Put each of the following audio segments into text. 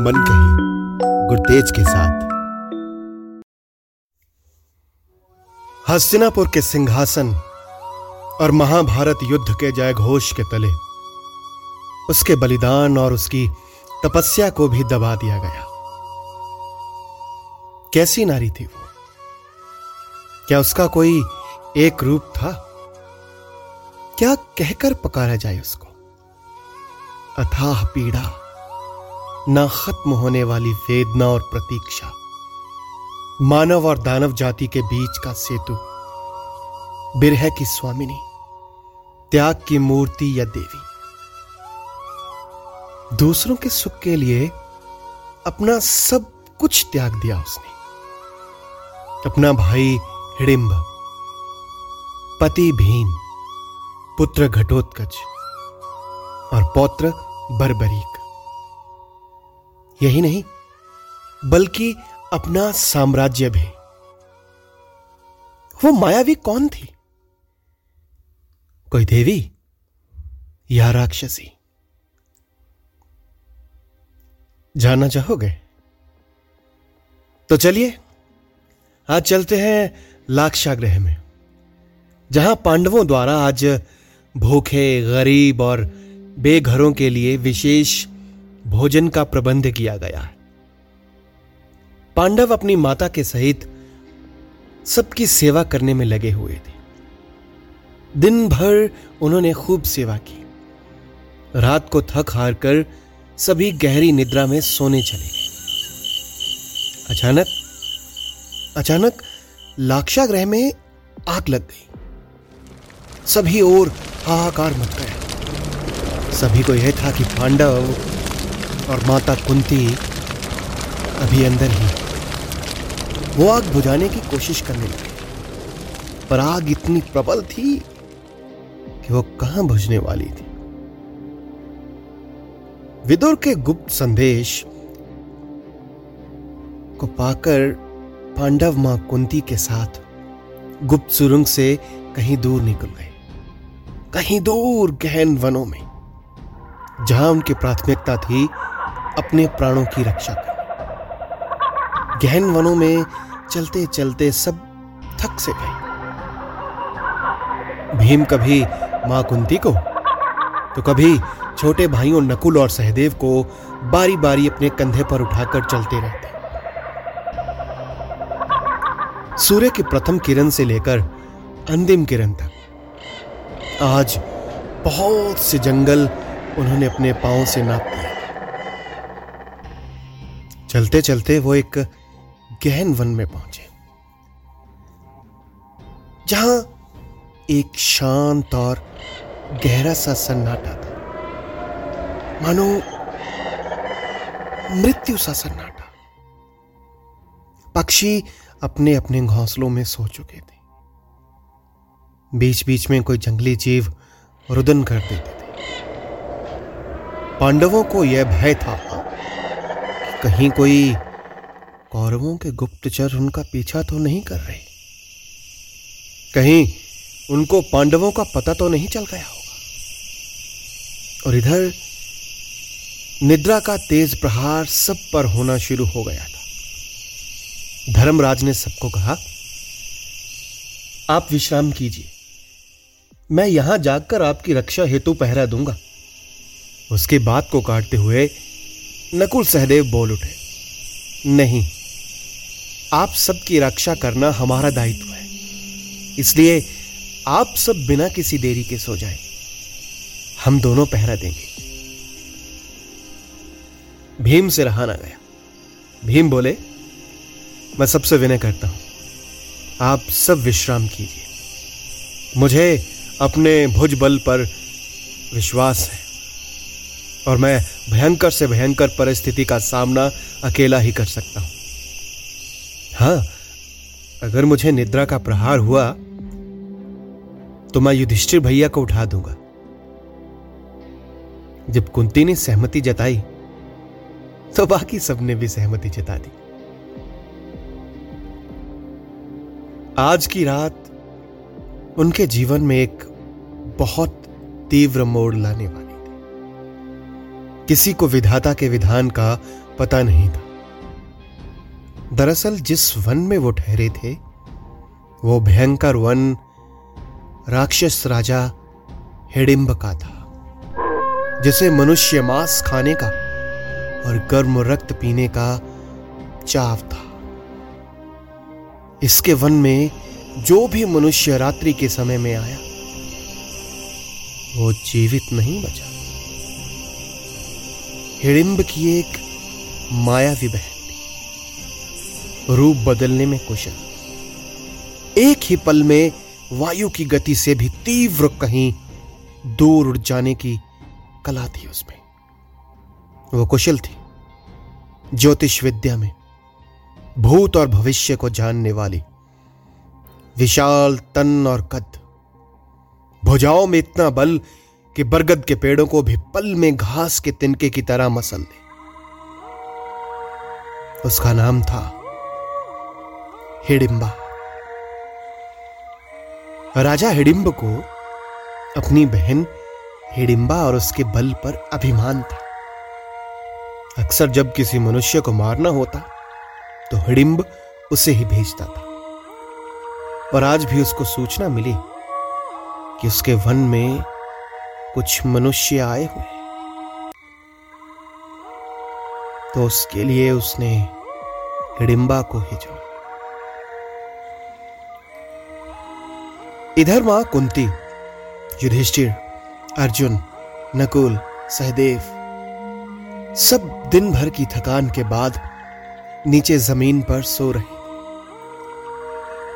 मन कही गुरतेज के साथ। हस्तिनापुर के सिंहासन और महाभारत युद्ध के जय घोष के तले, उसके बलिदान और उसकी तपस्या को भी दबा दिया गया। कैसी नारी थी वो? क्या उसका कोई एक रूप था? क्या कहकर पकारा जाए उसको? अथाह पीड़ा, ना खत्म होने वाली वेदना और प्रतीक्षा, मानव और दानव जाति के बीच का सेतु, बिरह की स्वामिनी, त्याग की मूर्ति या देवी। दूसरों के सुख के लिए अपना सब कुछ त्याग दिया उसने। अपना भाई हिडिंब, पति भीम, पुत्र घटोत्कच और पौत्र बरबरीक। यही नहीं, बल्कि अपना साम्राज्य भी। वो मायावी कौन थी? कोई देवी या राक्षसी? जानना चाहोगे? तो चलिए, आज चलते हैं लाक्षाग्रह में, जहाँ पांडवों द्वारा आज भूखे, गरीब और बेघरों के लिए विशेष भोजन का प्रबंध किया गया। पांडव अपनी माता के सहित सबकी सेवा करने में लगे हुए थे। दिन भर उन्होंने खूब सेवा की। रात को थक हार कर सभी गहरी निद्रा में सोने चले गए। अचानक अचानक लाक्षाग्रह में आग लग गई। सभी और हाहाकार मच गया। सभी को यह था कि पांडव और माता कुंती अभी अंदर ही। वो आग बुझाने की कोशिश करने लगे, पर आग इतनी प्रबल थी कि वो कहाँ बुझने वाली थी। विदुर के गुप्त संदेश को पाकर पांडव माँ कुंती के साथ गुप्त सुरंग से कहीं दूर निकल गए। कहीं दूर गहन वनों में। जहाँ उनकी प्राथमिकता थी अपने प्राणों की रक्षा करना। गहन वनों में चलते चलते सब थक से गए। भीम कभी माँ कुंती को तो कभी छोटे भाइयों नकुल और सहदेव को बारी बारी अपने कंधे पर उठाकर चलते रहते। सूर्य की प्रथम किरण से लेकर अंतिम किरण तक, आज बहुत से जंगल उन्होंने अपने पाँव से नाप दिए चलते चलते वो एक गहन वन में पहुँचे। जहाँ एक शांत और गहरा सा सन्नाटा था। मानो मृत्यु सा सन्नाटा। पक्षी अपने अपने घोंसलों में सो चुके थे। बीच बीच में कोई जंगली जीव रुदन कर देते थे। पांडवों को यह भय था। कि कहीं कोई कौरवों के गुप्तचर उनका पीछा तो नहीं कर रहे? कहीं उनको पांडवों का पता तो नहीं चल गया होगा? और इधर निद्रा का तेज प्रहार सब पर होना शुरू हो गया था। धर्मराज ने सबको कहा, आप विश्राम कीजिए। मैं यहाँ जाकर आपकी रक्षा हेतु पहरा दूँगा। उसके बात को काटते हुए नकुल सहदेव बोल उठे, नहीं, आप सबकी रक्षा करना हमारा दायित्व है। इसलिए आप सब बिना किसी देरी के सो जाएँ। हम दोनों पहरा देंगे। भीम से रहा ना गया। भीम बोले, मैं सबसे विनय करता हूँ। आप सब विश्राम कीजिए। मुझे अपने भुज बल पर विश्वास है। और मैं भयंकर से भयंकर परिस्थिति का सामना अकेला ही कर सकता हूँ। हाँ, अगर मुझे निद्रा का प्रहार हुआ तो मैं युधिष्ठिर भैया को उठा दूँगा। जब कुंती ने सहमति जताई तो बाकी सबने भी सहमति जता दी। आज की रात उनके जीवन में एक बहुत तीव्र मोड़ लाने वाली किसी को विधाता के विधान का पता नहीं था। दरअसल जिस वन में वो ठहरे थे, वो भयंकर वन राक्षस राजा हिडिंब का था, जिसे मनुष्य मांस खाने का और गर्म रक्त पीने का चाव था। इसके वन में जो भी मनुष्य रात्रि के समय में आया, वो जीवित नहीं बचा। हिडिंब की एक मायावी बहन रूप बदलने में कुशल। एक ही पल में वायु की गति से भी तीव्र कहीं दूर उड़ जाने की कला थी उसमें। वो कुशल थी। ज्योतिष विद्या में भूत और भविष्य को जानने वाली। विशाल तन और कद। भुजाओं में इतना बल कि बरगद के पेड़ों को भी पल में घास के तिनके की तरह मसल दे। उसका नाम था हिडिंबा राजा हिडिंब को अपनी बहन हिडिंबा और उसके बल पर अभिमान था। अक्सर जब किसी मनुष्य को मारना होता तो हिडिंब उसे ही भेजता था। और आज भी उसको सूचना मिली कि उसके वन में कुछ मनुष्य आए हुए। तो उसके लिए उसने हिडिंबा को भेजा इधर माँ कुंती, युधिष्ठिर, अर्जुन, नकुल, सहदेव, सब दिन भर की थकान के बाद नीचे ज़मीन पर सो रहे।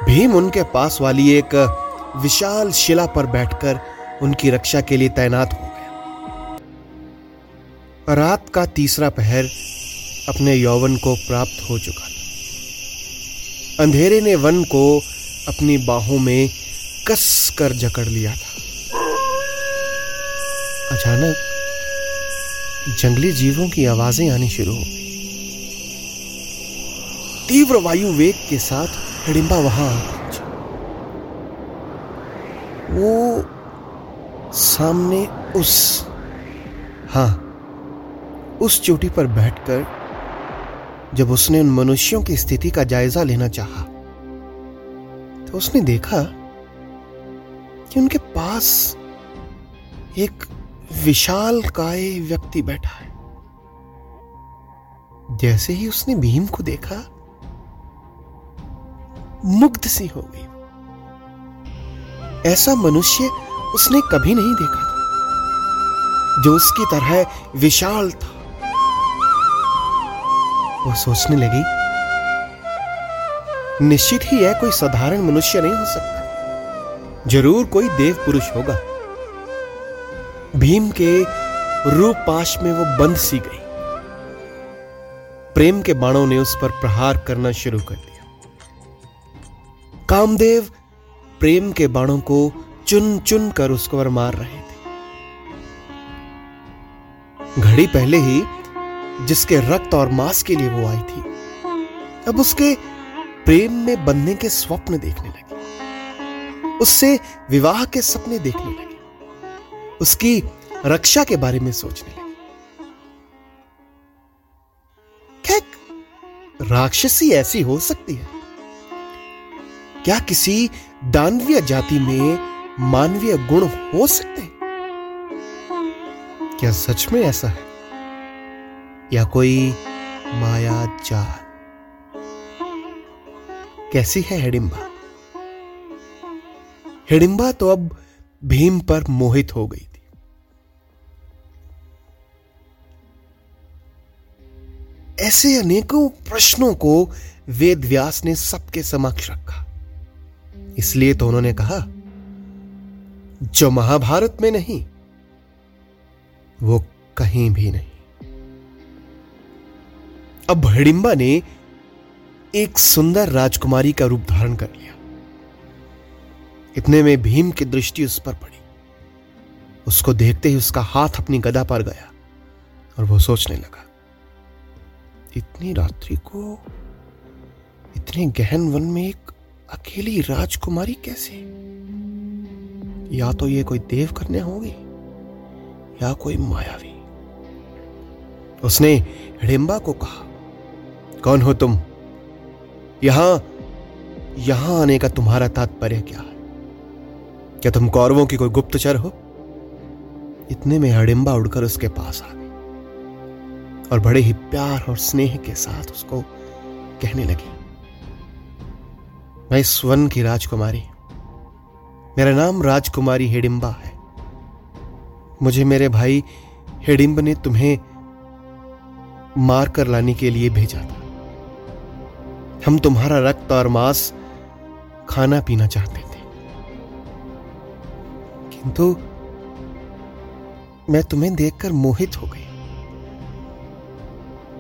भीम उनके पास वाली एक विशाल शिला पर बैठकर उनकी रक्षा के लिए तैनात हो गया। रात का तीसरा पहर अपने यौवन को प्राप्त हो चुका था। अंधेरे ने वन को अपनी बाहों में कस कर जकड़ लिया था। अचानक जंगली जीवों की आवाज़ें आनी शुरू हो गई। तीव्र वायु वेग के साथ हिडिंबा वहाँ पहुँचा। वो सामने उस, हाँ, उस चोटी पर बैठकर जब उसने उन मनुष्यों की स्थिति का जायजा लेना चाहा तो उसने देखा कि उनके पास एक विशाल काय व्यक्ति बैठा है। जैसे ही उसने भीम को देखा, मुग्ध सी हो गई। ऐसा मनुष्य उसने कभी नहीं देखा था, जो उसकी तरह विशाल था। वो सोचने लगी, निश्चित ही यह कोई साधारण मनुष्य नहीं हो सकता। ज़रूर कोई देव पुरुष होगा। भीम के रूप पाश में वो बंद सी गई। प्रेम के बाणों ने उस पर प्रहार करना शुरू कर दिया। कामदेव प्रेम के बाणों को चुन चुन कर उसको पर मार रहे थे। घड़ी पहले ही जिसके रक्त और मांस के लिए वो आई थी, अब उसके प्रेम में बंधने के स्वप्न देखने लगे। उससे विवाह के सपने देखने लगे। उसकी रक्षा के बारे में सोचने लगे। राक्षसी ऐसी हो सकती है। क्या किसी दानवीय जाति में मानवीय गुण हो सकते हैं। क्या सच में ऐसा है? या कोई माया जाल? कैसी है हिडिंबा हिडिंबा तो अब भीम पर मोहित हो गई थी। ऐसे अनेकों प्रश्नों को वेद व्यास ने सबके समक्ष रखा। इसलिए तो उन्होंने कहा जो महाभारत में नहीं, वो कहीं भी नहीं। अब हिडिंबा ने एक सुंदर राजकुमारी का रूप धारण कर लिया। इतने में भीम की दृष्टि उस पर पड़ी। उसको देखते ही उसका हाथ अपनी गदा पर गया और वो सोचने लगा, इतनी रात्रि को इतने गहन वन में एक अकेली राजकुमारी कैसे? या तो ये कोई देव कन्या होगी, या कोई मायावी। उसने हिडिंबा को कहा, कौन हो तुम? यहाँ यहाँ आने का तुम्हारा तात्पर्य क्या है? क्या तुम कौरवों की कोई गुप्तचर हो? इतने में हडिम्बा उड़कर उसके पास आ गई और बड़े ही प्यार और स्नेह के साथ उसको कहने लगी, मैं स्वन की राजकुमारी मेरा नाम राजकुमारी हिडिंबा है। मुझे मेरे भाई हिडिंब ने तुम्हें मार कर लाने के लिए भेजा था। हम तुम्हारा रक्त और मांस खाना पीना चाहते थे। किंतु मैं तुम्हें देखकर मोहित हो गई।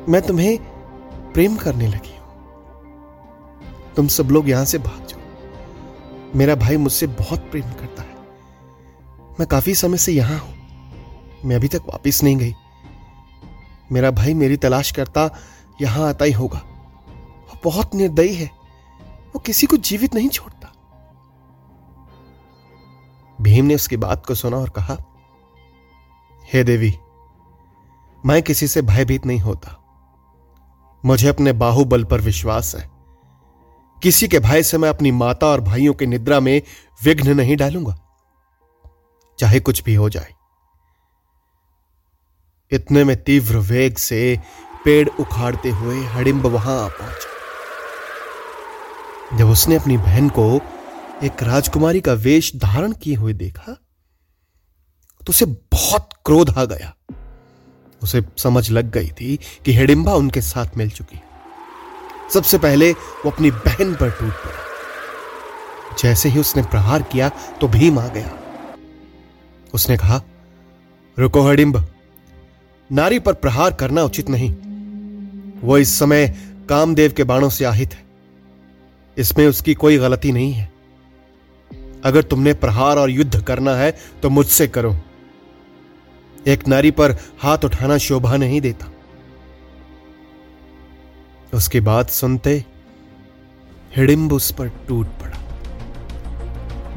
मैं तुम्हें प्रेम करने लगी हूँ। तुम सब लोग यहाँ से भाग जाओ। मेरा भाई मुझसे बहुत प्रेम करता है। मैं काफ़ी समय से यहाँ हूँ। मैं अभी तक वापस नहीं गई। मेरा भाई मेरी तलाश करता यहाँ आता ही होगा। वो बहुत निर्दयी है। वो किसी को जीवित नहीं छोड़ता। भीम ने उसकी बात को सुना और कहा, हे देवी, मैं किसी से भयभीत नहीं होता। मुझे अपने बाहुबल पर विश्वास है। किसी के भय से मैं अपनी माता और भाइयों की निद्रा में विघ्न नहीं डालूँगा। चाहे कुछ भी हो जाए। इतने में तीव्र वेग से पेड़ उखाड़ते हुए हडिंब वहाँ आ पहुँचा। जब उसने अपनी बहन को एक राजकुमारी का वेश धारण किए हुए देखा तो उसे बहुत क्रोध आ गया। उसे समझ लग गई थी कि हिडिंबा उनके साथ मिल चुकी सबसे पहले वो अपनी बहन पर टूट पड़ा। जैसे ही उसने प्रहार किया तो भीम आ गया। उसने कहा, रुको हडिंब, नारी पर प्रहार करना उचित नहीं। वो इस समय कामदेव के बाणों से आहित है। इसमें उसकी कोई गलती नहीं है। अगर तुमने प्रहार और युद्ध करना है तो मुझसे करो। एक नारी पर हाथ उठाना शोभा नहीं देता। उसकी बात सुनते हिडिंब उस पर टूट पड़ा।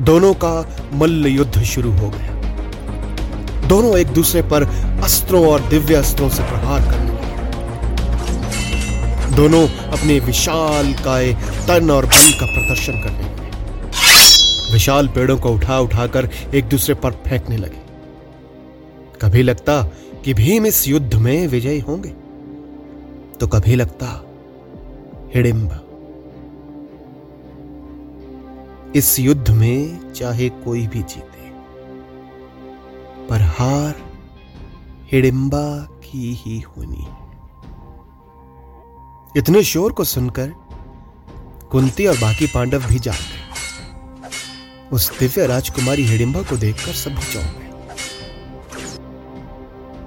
दोनों का मल्ल युद्ध शुरू हो गया। दोनों एक दूसरे पर अस्त्रों और दिव्य अस्त्रों से प्रहार करने लगे। दोनों अपने विशाल काय तन और बल का प्रदर्शन करने लगे। विशाल पेड़ों को उठा उठाकर एक दूसरे पर फेंकने लगे। कभी लगता कि भीम इस युद्ध में विजयी होंगे? तो कभी लगता हिडिंब। इस युद्ध में चाहे कोई भी जीते, पर हार हिडिंबा की ही होनी है। इतने शोर को सुनकर कुंती और बाकी पांडव भी जाग गए। उस दिव्य राजकुमारी हिडिंबा को देखकर सभी चौंक गए।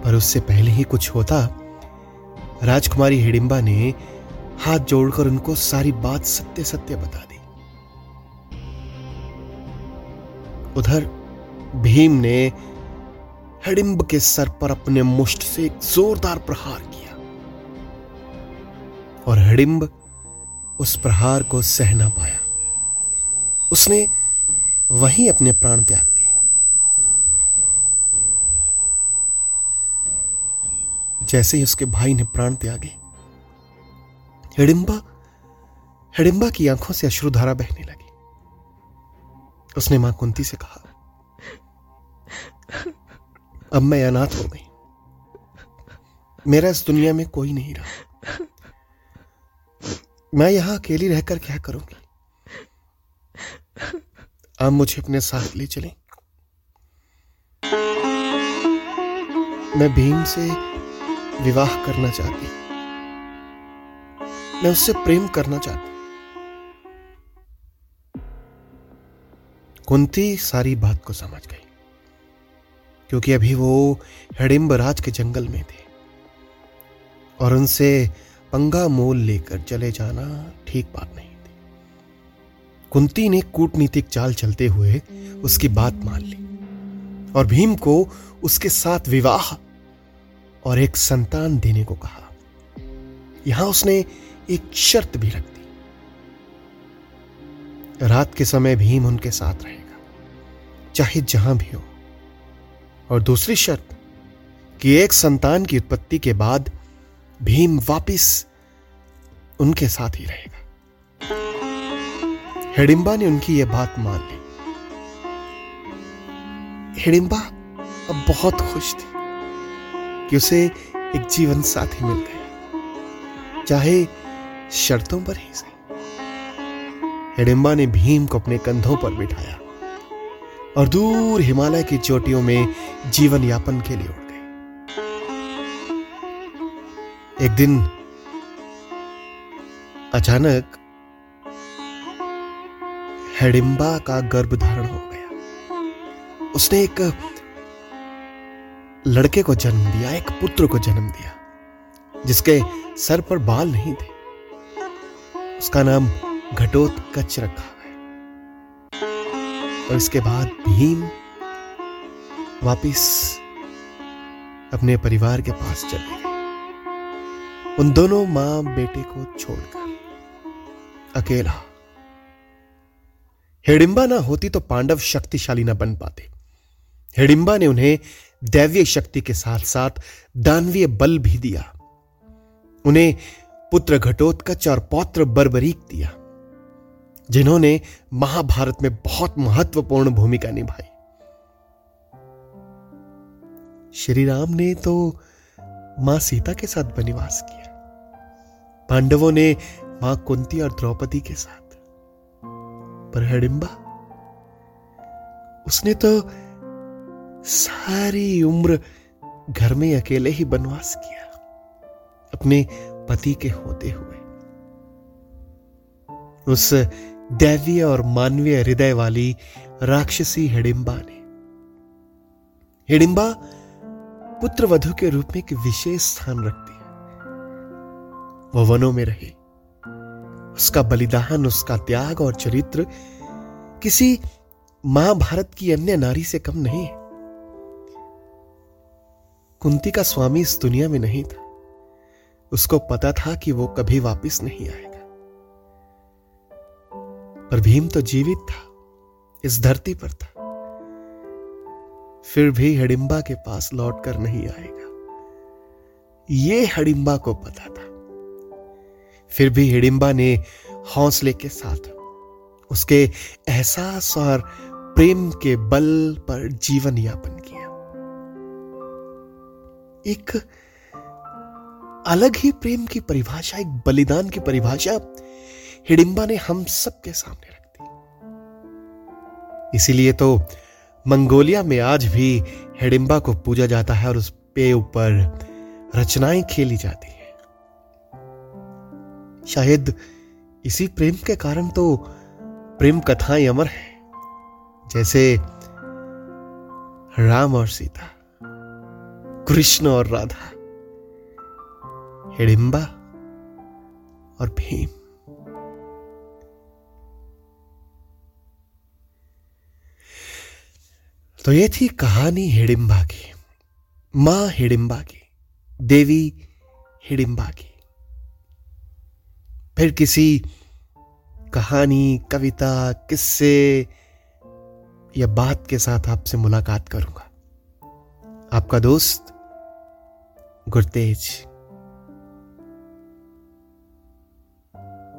पर उससे पहले ही कुछ होता, राजकुमारी हिडिंबा ने हाथ जोड़कर उनको सारी बात सत्य सत्य बता दी। उधर भीम ने हिडिंब के सर पर अपने मुष्ट से एक जोरदार प्रहार किया और हिडिंब उस प्रहार को सह ना पाया। उसने वहीं अपने प्राण त्याग दिए। जैसे ही उसके भाई ने प्राण त्यागे हिडिंबा हिडिंबा की आँखों से अश्रुधारा बहने लगी। उसने माँ कुंती से कहा, अब मैं अनाथ हो गई। मेरा इस दुनिया में कोई नहीं रहा। मैं यहाँ अकेली रहकर क्या करूँगी? आप मुझे अपने साथ ले चलें। मैं भीम से विवाह करना चाहती मैं उससे प्रेम करना चाहती कुंती सारी बात को समझ गई, क्योंकि अभी वो हिडिंब राज के जंगल में थे और उनसे पंगा मोल लेकर चले जाना ठीक बात नहीं थी। कुंती ने कूटनीतिक चाल चलते हुए उसकी बात मान ली और भीम को उसके साथ विवाह और एक संतान देने को कहा। यहाँ उसने एक शर्त भी रख दी। रात के समय भीम उनके साथ रहेगा, चाहे जहाँ भी हो। और दूसरी शर्त, कि एक संतान की उत्पत्ति के बाद भीम वापिस उनके साथ ही रहेगा। हिडिंबा ने उनकी यह बात मान ली। हिडिंबा अब बहुत खुश थी कि उसे एक जीवन साथी मिल गया। चाहे शर्तों पर ही सही। हिडिंबा ने भीम को अपने कंधों पर बिठाया और दूर हिमालय की चोटियों में जीवन यापन के लिए उड़ गए एक दिन अचानक हेडिम्बा का गर्भधारण हो गया। उसने एक लड़के को जन्म दिया, एक पुत्र को जन्म दिया, जिसके सर पर बाल नहीं थे। उसका नाम घटोत्कच रखा है। और इसके बाद भीम वापिस अपने परिवार के पास चले गए। उन दोनों माँ बेटे को छोड़कर अकेला। हिडिंबा ना होती तो पांडव शक्तिशाली ना बन पाते। हिडिंबा ने उन्हें दैवीय शक्ति के साथ साथ दानवीय बल भी दिया। उन्हें पुत्र घटोत्कच और पौत्र बर्बरीक दिया, जिन्होंने महाभारत में बहुत महत्वपूर्ण भूमिका निभाई। श्री राम ने तो माँ सीता के साथ वनवास किया, पांडवों ने माँ कुंती और द्रौपदी के साथ। पर हडिम्बा उसने तो सारी उम्र घर में अकेले ही बनवास किया, अपने पति के होते हुए। उस दैवीय और मानवीय हृदय वाली राक्षसी हिडिंबा ने। हिडिंबा पुत्र वधु के रूप में एक विशेष स्थान रखती है। वह वनों में रही। उसका बलिदान, उसका त्याग और चरित्र किसी महाभारत की अन्य नारी से कम नहीं है। कुंती का स्वामी इस दुनिया में नहीं था। उसको पता था कि वो कभी वापस नहीं आएगा। पर भीम तो जीवित था, इस धरती पर था। फिर भी हडिम्बा के पास लौट कर नहीं आएगा। ये हडिम्बा को पता था। फिर भी हिडिम्बा ने हौसले के साथ उसके एहसास और प्रेम के बल पर जीवन यापन किया। एक अलग ही प्रेम की परिभाषा, एक बलिदान की परिभाषा हिडिंबा ने हम सबके सामने रख दी। इसीलिए तो मंगोलिया में आज भी हिडिंबा को पूजा जाता है और उस पे ऊपर रचनाएँ खेली जाती हैं। शायद इसी प्रेम के कारण तो प्रेम कथाएँ अमर हैं, जैसे राम और सीता, कृष्ण और राधा। हिडिंबा और भीम। तो ये थी कहानी हिडिंबा की, माँ हिडिंबा की, देवी हिडिंबा की। फिर किसी कहानी, कविता, किस्से या बात के साथ आपसे मुलाकात करूँगा। आपका दोस्त गुरतेज।